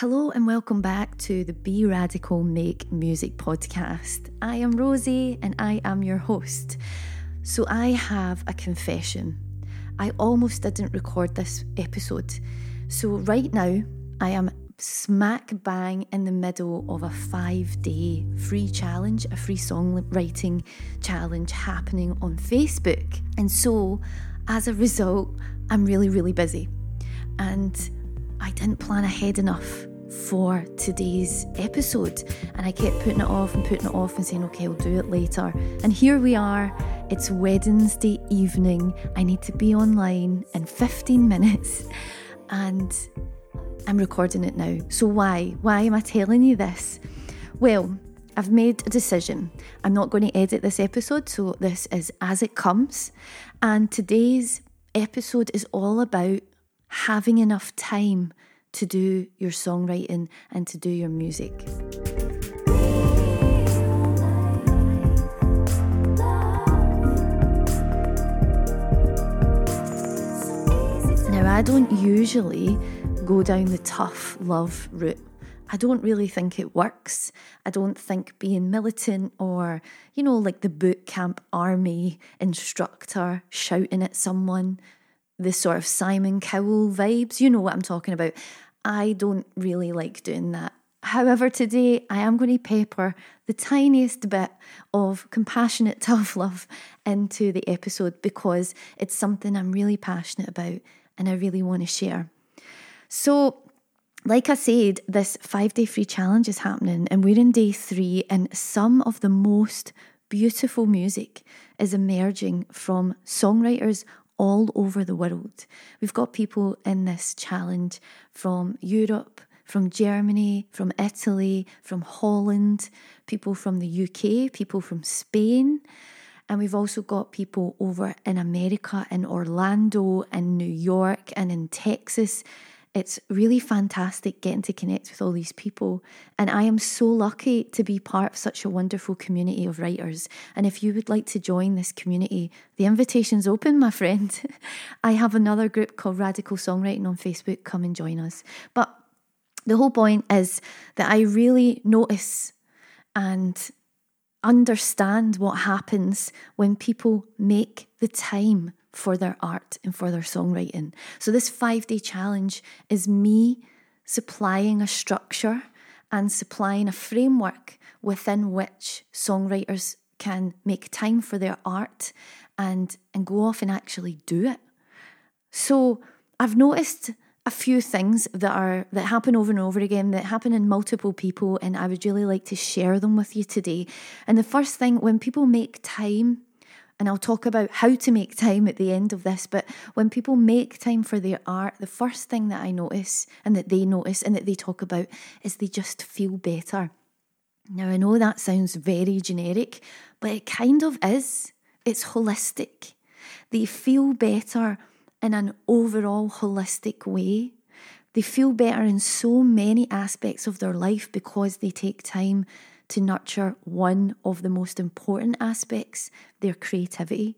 Hello and welcome back to the Be Radical Make Music podcast. I am Rosie and I am your host. So I have a confession. I almost didn't record this episode. So right now, I am smack bang in the middle of a five day free challenge, a free songwriting challenge happening on Facebook. And so, as a result, I'm really, really busy. And I didn't plan ahead enough for today's episode. And I kept putting it off and putting it off and saying, okay, I'll do it later. And here we are. It's Wednesday evening. I need to be online in 15 minutes. And I'm recording it now. So, why? Why am I telling you this? Well, I've made a decision. I'm not going to edit this episode, so this is as it comes. And today's episode is all about having enough time to do your songwriting and to do your music. Now, I don't usually go down the tough love route. I don't really think it works. I don't think being militant or, you know, like the boot camp army instructor shouting at someone, the sort of Simon Cowell vibes, you know what I'm talking about. I don't really like doing that. However, today I am going to pepper the tiniest bit of compassionate tough love into the episode because it's something I'm really passionate about and I really want to share. So, like I said, this five day free challenge is happening, and we're in day three, and some of the most beautiful music is emerging from songwriters all over the world. We've got people in this challenge from Europe, from Germany, from Italy, from Holland, people from the UK, people from Spain. And we've also got people over in America, in Orlando, in New York, and in Texas. It's really fantastic getting to connect with all these people. And I am so lucky to be part of such a wonderful community of writers. And if you would like to join this community, the invitation's open, my friend. I have another group called Radical Songwriting on Facebook. Come and join us. But the whole point is that I really notice and understand what happens when people make the time for their art and for their songwriting. So, this five day challenge is me supplying a structure and supplying a framework within which songwriters can make time for their art and, and go off and actually do it. So, I've noticed a few things that are that happen over and over again that happen in multiple people and I would really like to share them with you today. And the first thing when people make time and I'll talk about how to make time at the end of this. But when people make time for their art, the first thing that I notice and that they notice and that they talk about is they just feel better. Now, I know that sounds very generic, but it kind of is. It's holistic. They feel better in an overall holistic way. They feel better in so many aspects of their life because they take time to nurture one of the most important aspects their creativity.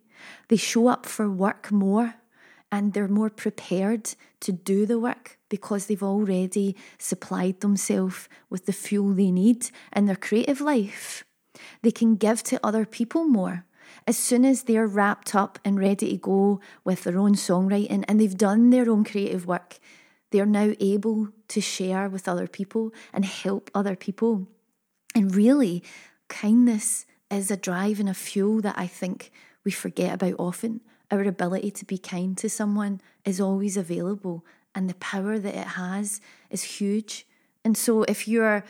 They show up for work more and they're more prepared to do the work because they've already supplied themselves with the fuel they need in their creative life. They can give to other people more. As soon as they're wrapped up and ready to go with their own songwriting and they've done their own creative work, they're now able to share with other people and help other people. And really, kindness is a drive and a fuel that I think we forget about often. Our ability to be kind to someone is always available, and the power that it has is huge. And so, if you're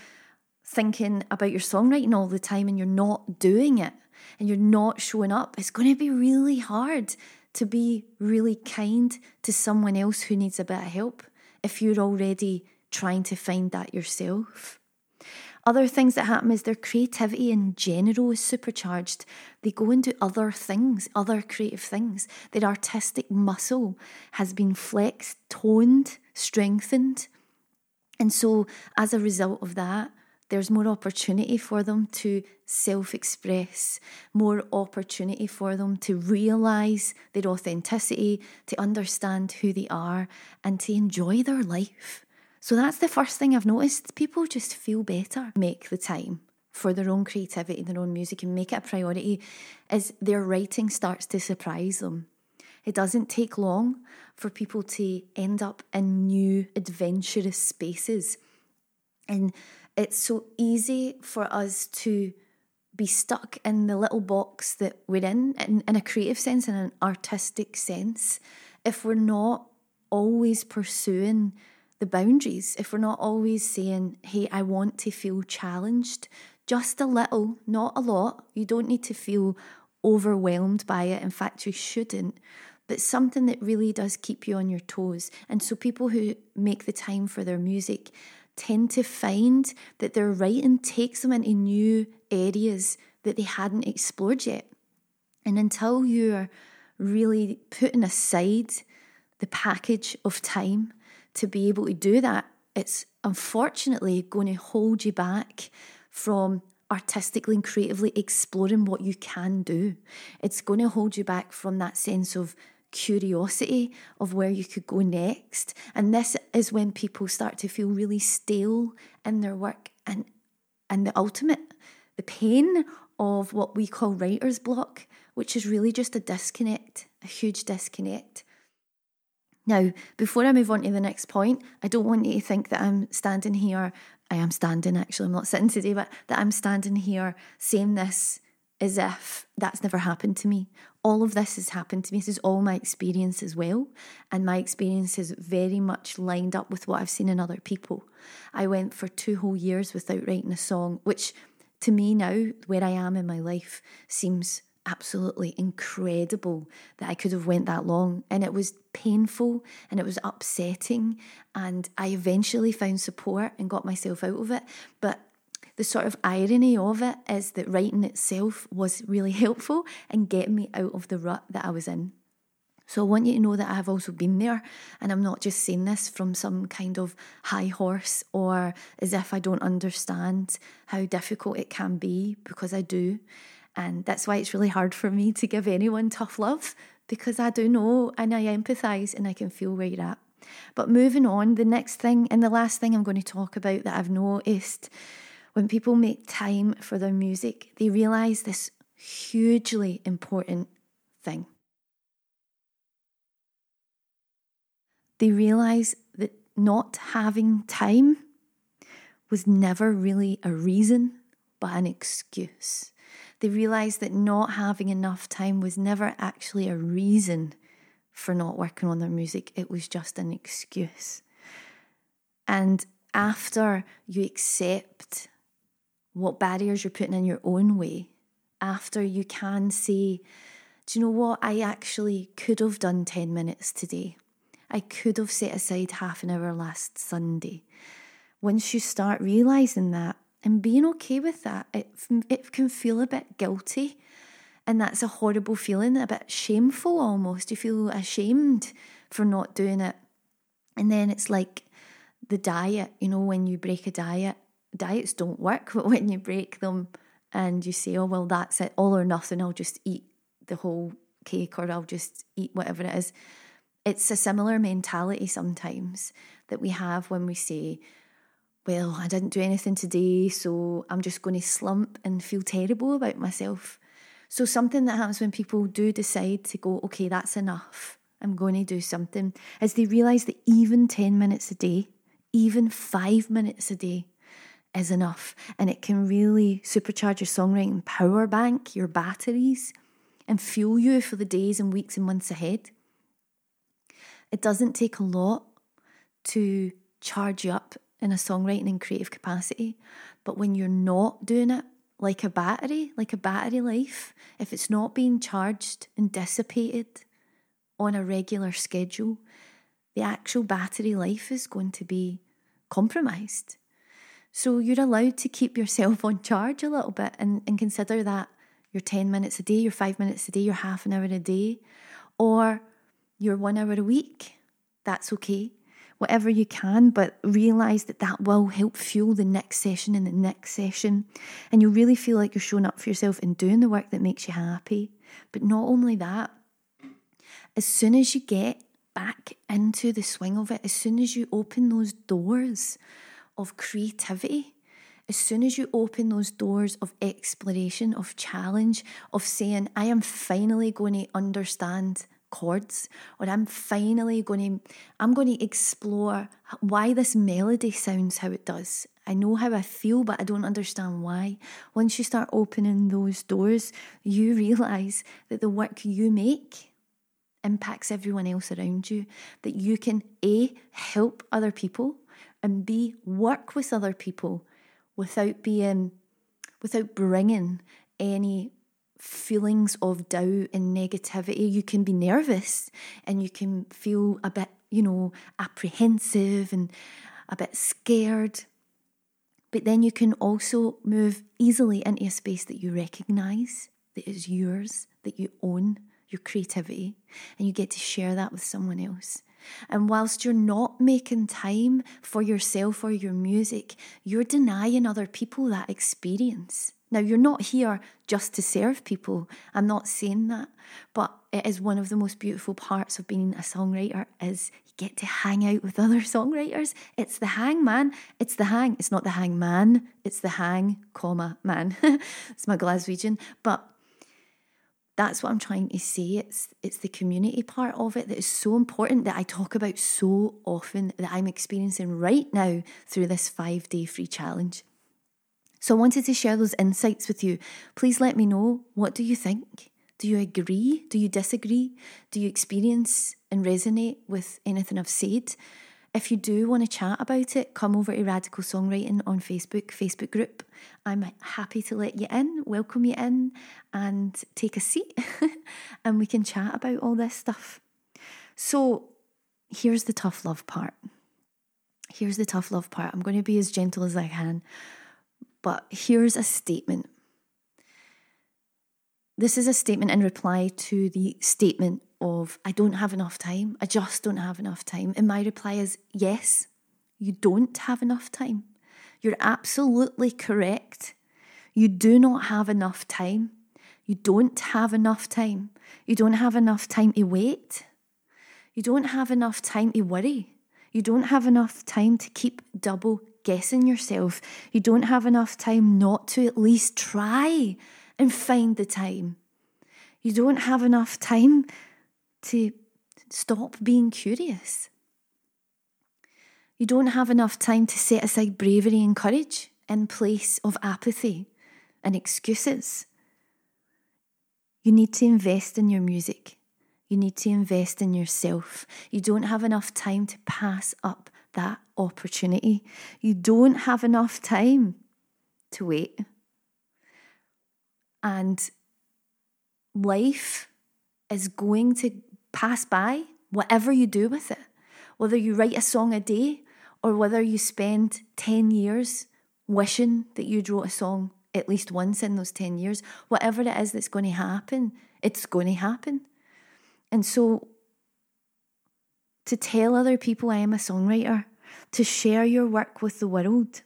thinking about your songwriting all the time and you're not doing it and you're not showing up, it's going to be really hard to be really kind to someone else who needs a bit of help if you're already trying to find that yourself. Other things that happen is their creativity in general is supercharged. They go into other things, other creative things. Their artistic muscle has been flexed, toned, strengthened. And so, as a result of that, there's more opportunity for them to self express, more opportunity for them to realise their authenticity, to understand who they are, and to enjoy their life. So that's the first thing I've noticed. People just feel better, make the time for their own creativity, their own music, and make it a priority as their writing starts to surprise them. It doesn't take long for people to end up in new adventurous spaces. And it's so easy for us to be stuck in the little box that we're in, in, in a creative sense, in an artistic sense, if we're not always pursuing the boundaries, if we're not always saying, hey, I want to feel challenged, just a little, not a lot. You don't need to feel overwhelmed by it. In fact, you shouldn't. But something that really does keep you on your toes. And so people who make the time for their music tend to find that their writing takes them into new areas that they hadn't explored yet. And until you're really putting aside the package of time to be able to do that, it's unfortunately going to hold you back from artistically and creatively exploring what you can do. It's going to hold you back from that sense of curiosity of where you could go next. And this is when people start to feel really stale in their work and and the ultimate, the pain of what we call writer's block, which is really just a disconnect, a huge disconnect. Now, before I move on to the next point, I don't want you to think that I'm standing here I am standing actually, I'm not sitting today, but that I'm standing here saying this as if that's never happened to me. All of this has happened to me. This is all my experience as well. And my experience is very much lined up with what I've seen in other people. I went for two whole years without writing a song, which to me now, where I am in my life, seems absolutely incredible that I could have went that long and it was painful and it was upsetting and I eventually found support and got myself out of it but the sort of irony of it is that writing itself was really helpful in getting me out of the rut that I was in. So I want you to know that I have also been there and I'm not just saying this from some kind of high horse or as if I don't understand how difficult it can be because I do. And that's why it's really hard for me to give anyone tough love because I do know and I empathise and I can feel where you're at. But moving on, the next thing and the last thing I'm going to talk about that I've noticed when people make time for their music, they realise this hugely important thing. They realise that not having time was never really a reason, but an excuse. They realised that not having enough time was never actually a reason for not working on their music, it was just an excuse. And after you accept what barriers you're putting in your own way, after you can say, Do you know what? I actually could have done 10 minutes today. I could have set aside half an hour last Sunday. Once you start realizing that, and being okay with that. It, it can feel a bit guilty, and that's a horrible feeling, a bit shameful almost. You feel ashamed for not doing it. And then it's like the diet, you know, when you break a diet, diets don't work, but when you break them and you say, oh, well, that's it, all or nothing, I'll just eat the whole cake or I'll just eat whatever it is. It's a similar mentality sometimes that we have when we say, well, I didn't do anything today, so I'm just going to slump and feel terrible about myself. So, something that happens when people do decide to go, okay, that's enough, I'm going to do something, is they realise that even 10 minutes a day, even five minutes a day, is enough. And it can really supercharge your songwriting power bank, your batteries, and fuel you for the days and weeks and months ahead. It doesn't take a lot to charge you up in a songwriting and creative capacity. But when you're not doing it like a battery, like a battery life, if it's not being charged and dissipated on a regular schedule, the actual battery life is going to be compromised. So you're allowed to keep yourself on charge a little bit and, and consider that your 10 minutes a day, your five minutes a day, your half an hour a day, or your one hour a week. That's okay whatever you can, but realize that that will help fuel the next session and the next session. And you'll really feel like you're showing up for yourself and doing the work that makes you happy. But not only that, as soon as you get back into the swing of it, as soon as you open those doors of creativity, as soon as you open those doors of exploration, of challenge, of saying, I am finally going to understand chords or I'm finally going to I'm going to explore why this melody sounds how it does. I know how I feel but I don't understand why. Once you start opening those doors, you realize that the work you make impacts everyone else around you, that you can A help other people and B work with other people without being without bringing any feelings of doubt and negativity. You can be nervous and you can feel a bit, you know, apprehensive and a bit scared. But then you can also move easily into a space that you recognize, that is yours, that you own your creativity, and you get to share that with someone else. And whilst you're not making time for yourself or your music, you're denying other people that experience. Now, you're not here just to serve people. I'm not saying that, but it is one of the most beautiful parts of being a songwriter is you get to hang out with other songwriters. It's the hang man. It's the hang. It's not the hang man. It's the hang, comma, man. it's my Glaswegian. But that's what I'm trying to say. It's it's the community part of it that is so important that I talk about so often that I'm experiencing right now through this five day free challenge. So I wanted to share those insights with you. Please let me know what do you think? Do you agree? Do you disagree? Do you experience and resonate with anything I've said? If you do want to chat about it, come over to Radical Songwriting on Facebook, Facebook group. I'm happy to let you in, welcome you in, and take a seat, and we can chat about all this stuff. So, here's the tough love part. Here's the tough love part. I'm going to be as gentle as I can. But here's a statement. This is a statement in reply to the statement of, I don't have enough time. I just don't have enough time. And my reply is, yes, you don't have enough time. You're absolutely correct. You do not have enough time. You don't have enough time. You don't have enough time to wait. You don't have enough time to worry. You don't have enough time to keep double guessing yourself. You don't have enough time not to at least try and find the time. You don't have enough time to stop being curious. You don't have enough time to set aside bravery and courage in place of apathy and excuses. You need to invest in your music. You need to invest in yourself. You don't have enough time to pass up that opportunity. You don't have enough time to wait. And life is going to pass by, whatever you do with it. Whether you write a song a day or whether you spend 10 years wishing that you'd wrote a song at least once in those 10 years, whatever it is that's going to happen, it's going to happen. And so to tell other people I am a songwriter, to share your work with the world.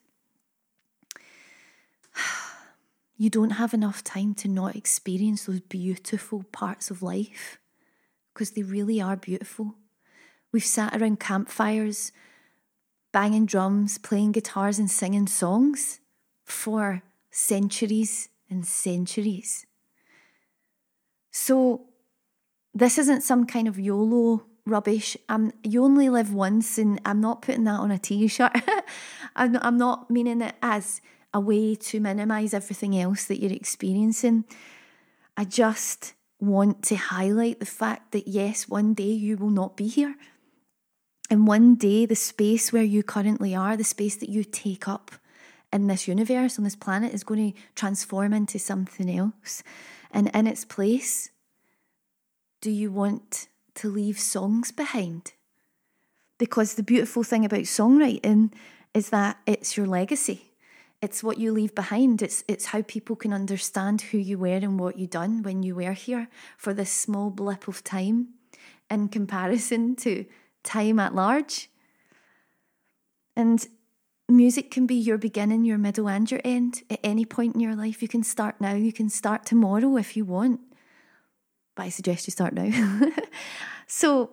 You don't have enough time to not experience those beautiful parts of life because they really are beautiful. We've sat around campfires, banging drums, playing guitars, and singing songs for centuries and centuries. So, this isn't some kind of YOLO rubbish. I'm, you only live once, and I'm not putting that on a t shirt. I'm, I'm not meaning it as a way to minimize everything else that you're experiencing. I just want to highlight the fact that yes, one day you will not be here. And one day, the space where you currently are, the space that you take up in this universe, on this planet, is going to transform into something else. And in its place, do you want to leave songs behind. Because the beautiful thing about songwriting is that it's your legacy. It's what you leave behind. It's it's how people can understand who you were and what you done when you were here for this small blip of time in comparison to time at large. And music can be your beginning, your middle, and your end at any point in your life. You can start now, you can start tomorrow if you want but I suggest you start now. so,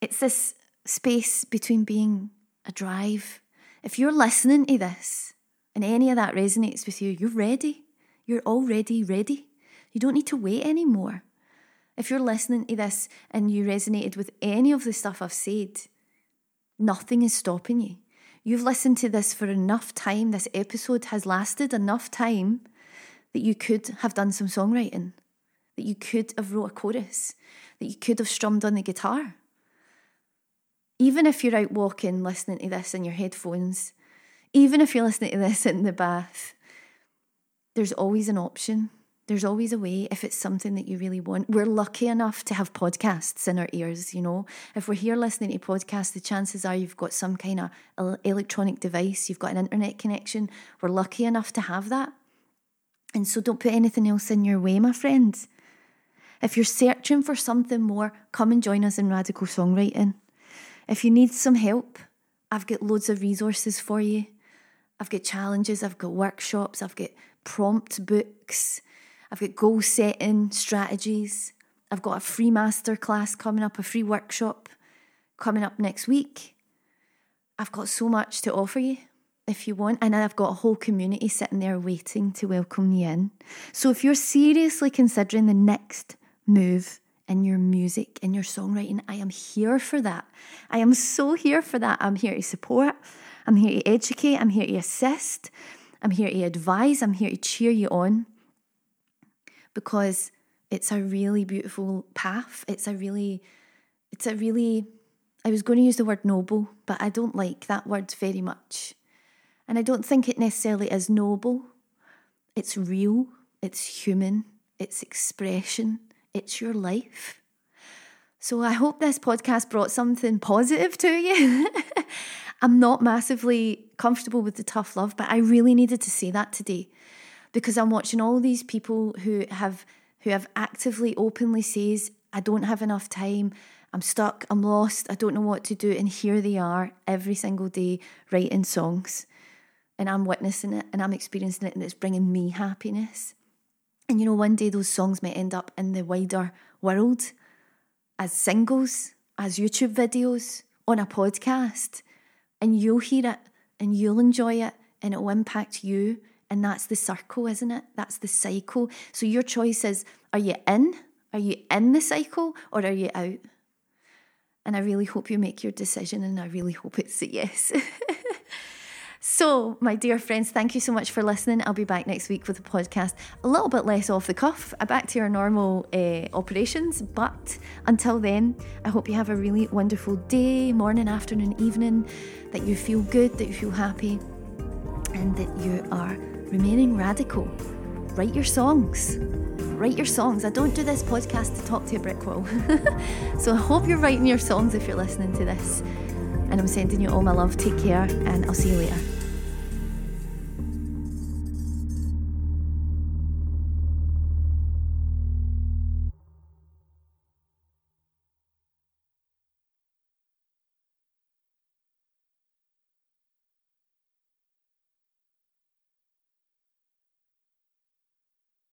It's this space between being a drive. If you're listening to this and any of that resonates with you, you're ready. You're already ready. You don't need to wait anymore. If you're listening to this and you resonated with any of the stuff I've said, nothing is stopping you. You've listened to this for enough time, this episode has lasted enough time that you could have done some songwriting, that you could have wrote a chorus, that you could have strummed on the guitar. Even if you're out walking listening to this in your headphones, even if you're listening to this in the bath, there's always an option. There's always a way if it's something that you really want. We're lucky enough to have podcasts in our ears, you know. If we're here listening to podcasts, the chances are you've got some kind of electronic device, you've got an internet connection. We're lucky enough to have that. And so don't put anything else in your way, my friends. If you're searching for something more, come and join us in Radical Songwriting. If you need some help, I've got loads of resources for you. I've got challenges, I've got workshops, I've got prompt books, I've got goal setting strategies. I've got a free masterclass coming up, a free workshop coming up next week. I've got so much to offer you if you want, and I've got a whole community sitting there waiting to welcome you in. So if you're seriously considering the next move in your music, in your songwriting, I am here for that. I am so here for that. I'm here to support, I'm here to educate, I'm here to assist, I'm here to advise, I'm here to cheer you on because it's a really beautiful path. It's a really, it's a really, I was going to use the word noble, but I don't like that word very much. And I don't think it necessarily is noble. It's real, it's human, it's expression, it's your life. So I hope this podcast brought something positive to you. I'm not massively comfortable with the tough love, but I really needed to say that today because I'm watching all these people who have who have actively openly says I don't have enough time. I'm stuck. I'm lost. I don't know what to do. And here they are every single day writing songs. And I'm witnessing it and I'm experiencing it and it's bringing me happiness and you know one day those songs may end up in the wider world as singles as YouTube videos on a podcast and you'll hear it and you'll enjoy it and it will impact you and that's the circle, isn't it? That's the cycle. So your choice is are you in? Are you in the cycle or are you out? And I really hope you make your decision and I really hope it's a yes. so, my dear friends, thank you so much for listening. I'll be back next week with a podcast a little bit less off the cuff, back to our normal uh, operations. But until then, I hope you have a really wonderful day, morning, afternoon, evening, that you feel good, that you feel happy, and that you are remaining radical. Write your songs. Write your songs. I don't do this podcast to talk to a brick wall. so I hope you're writing your songs if you're listening to this. And I'm sending you all my love. Take care, and I'll see you later.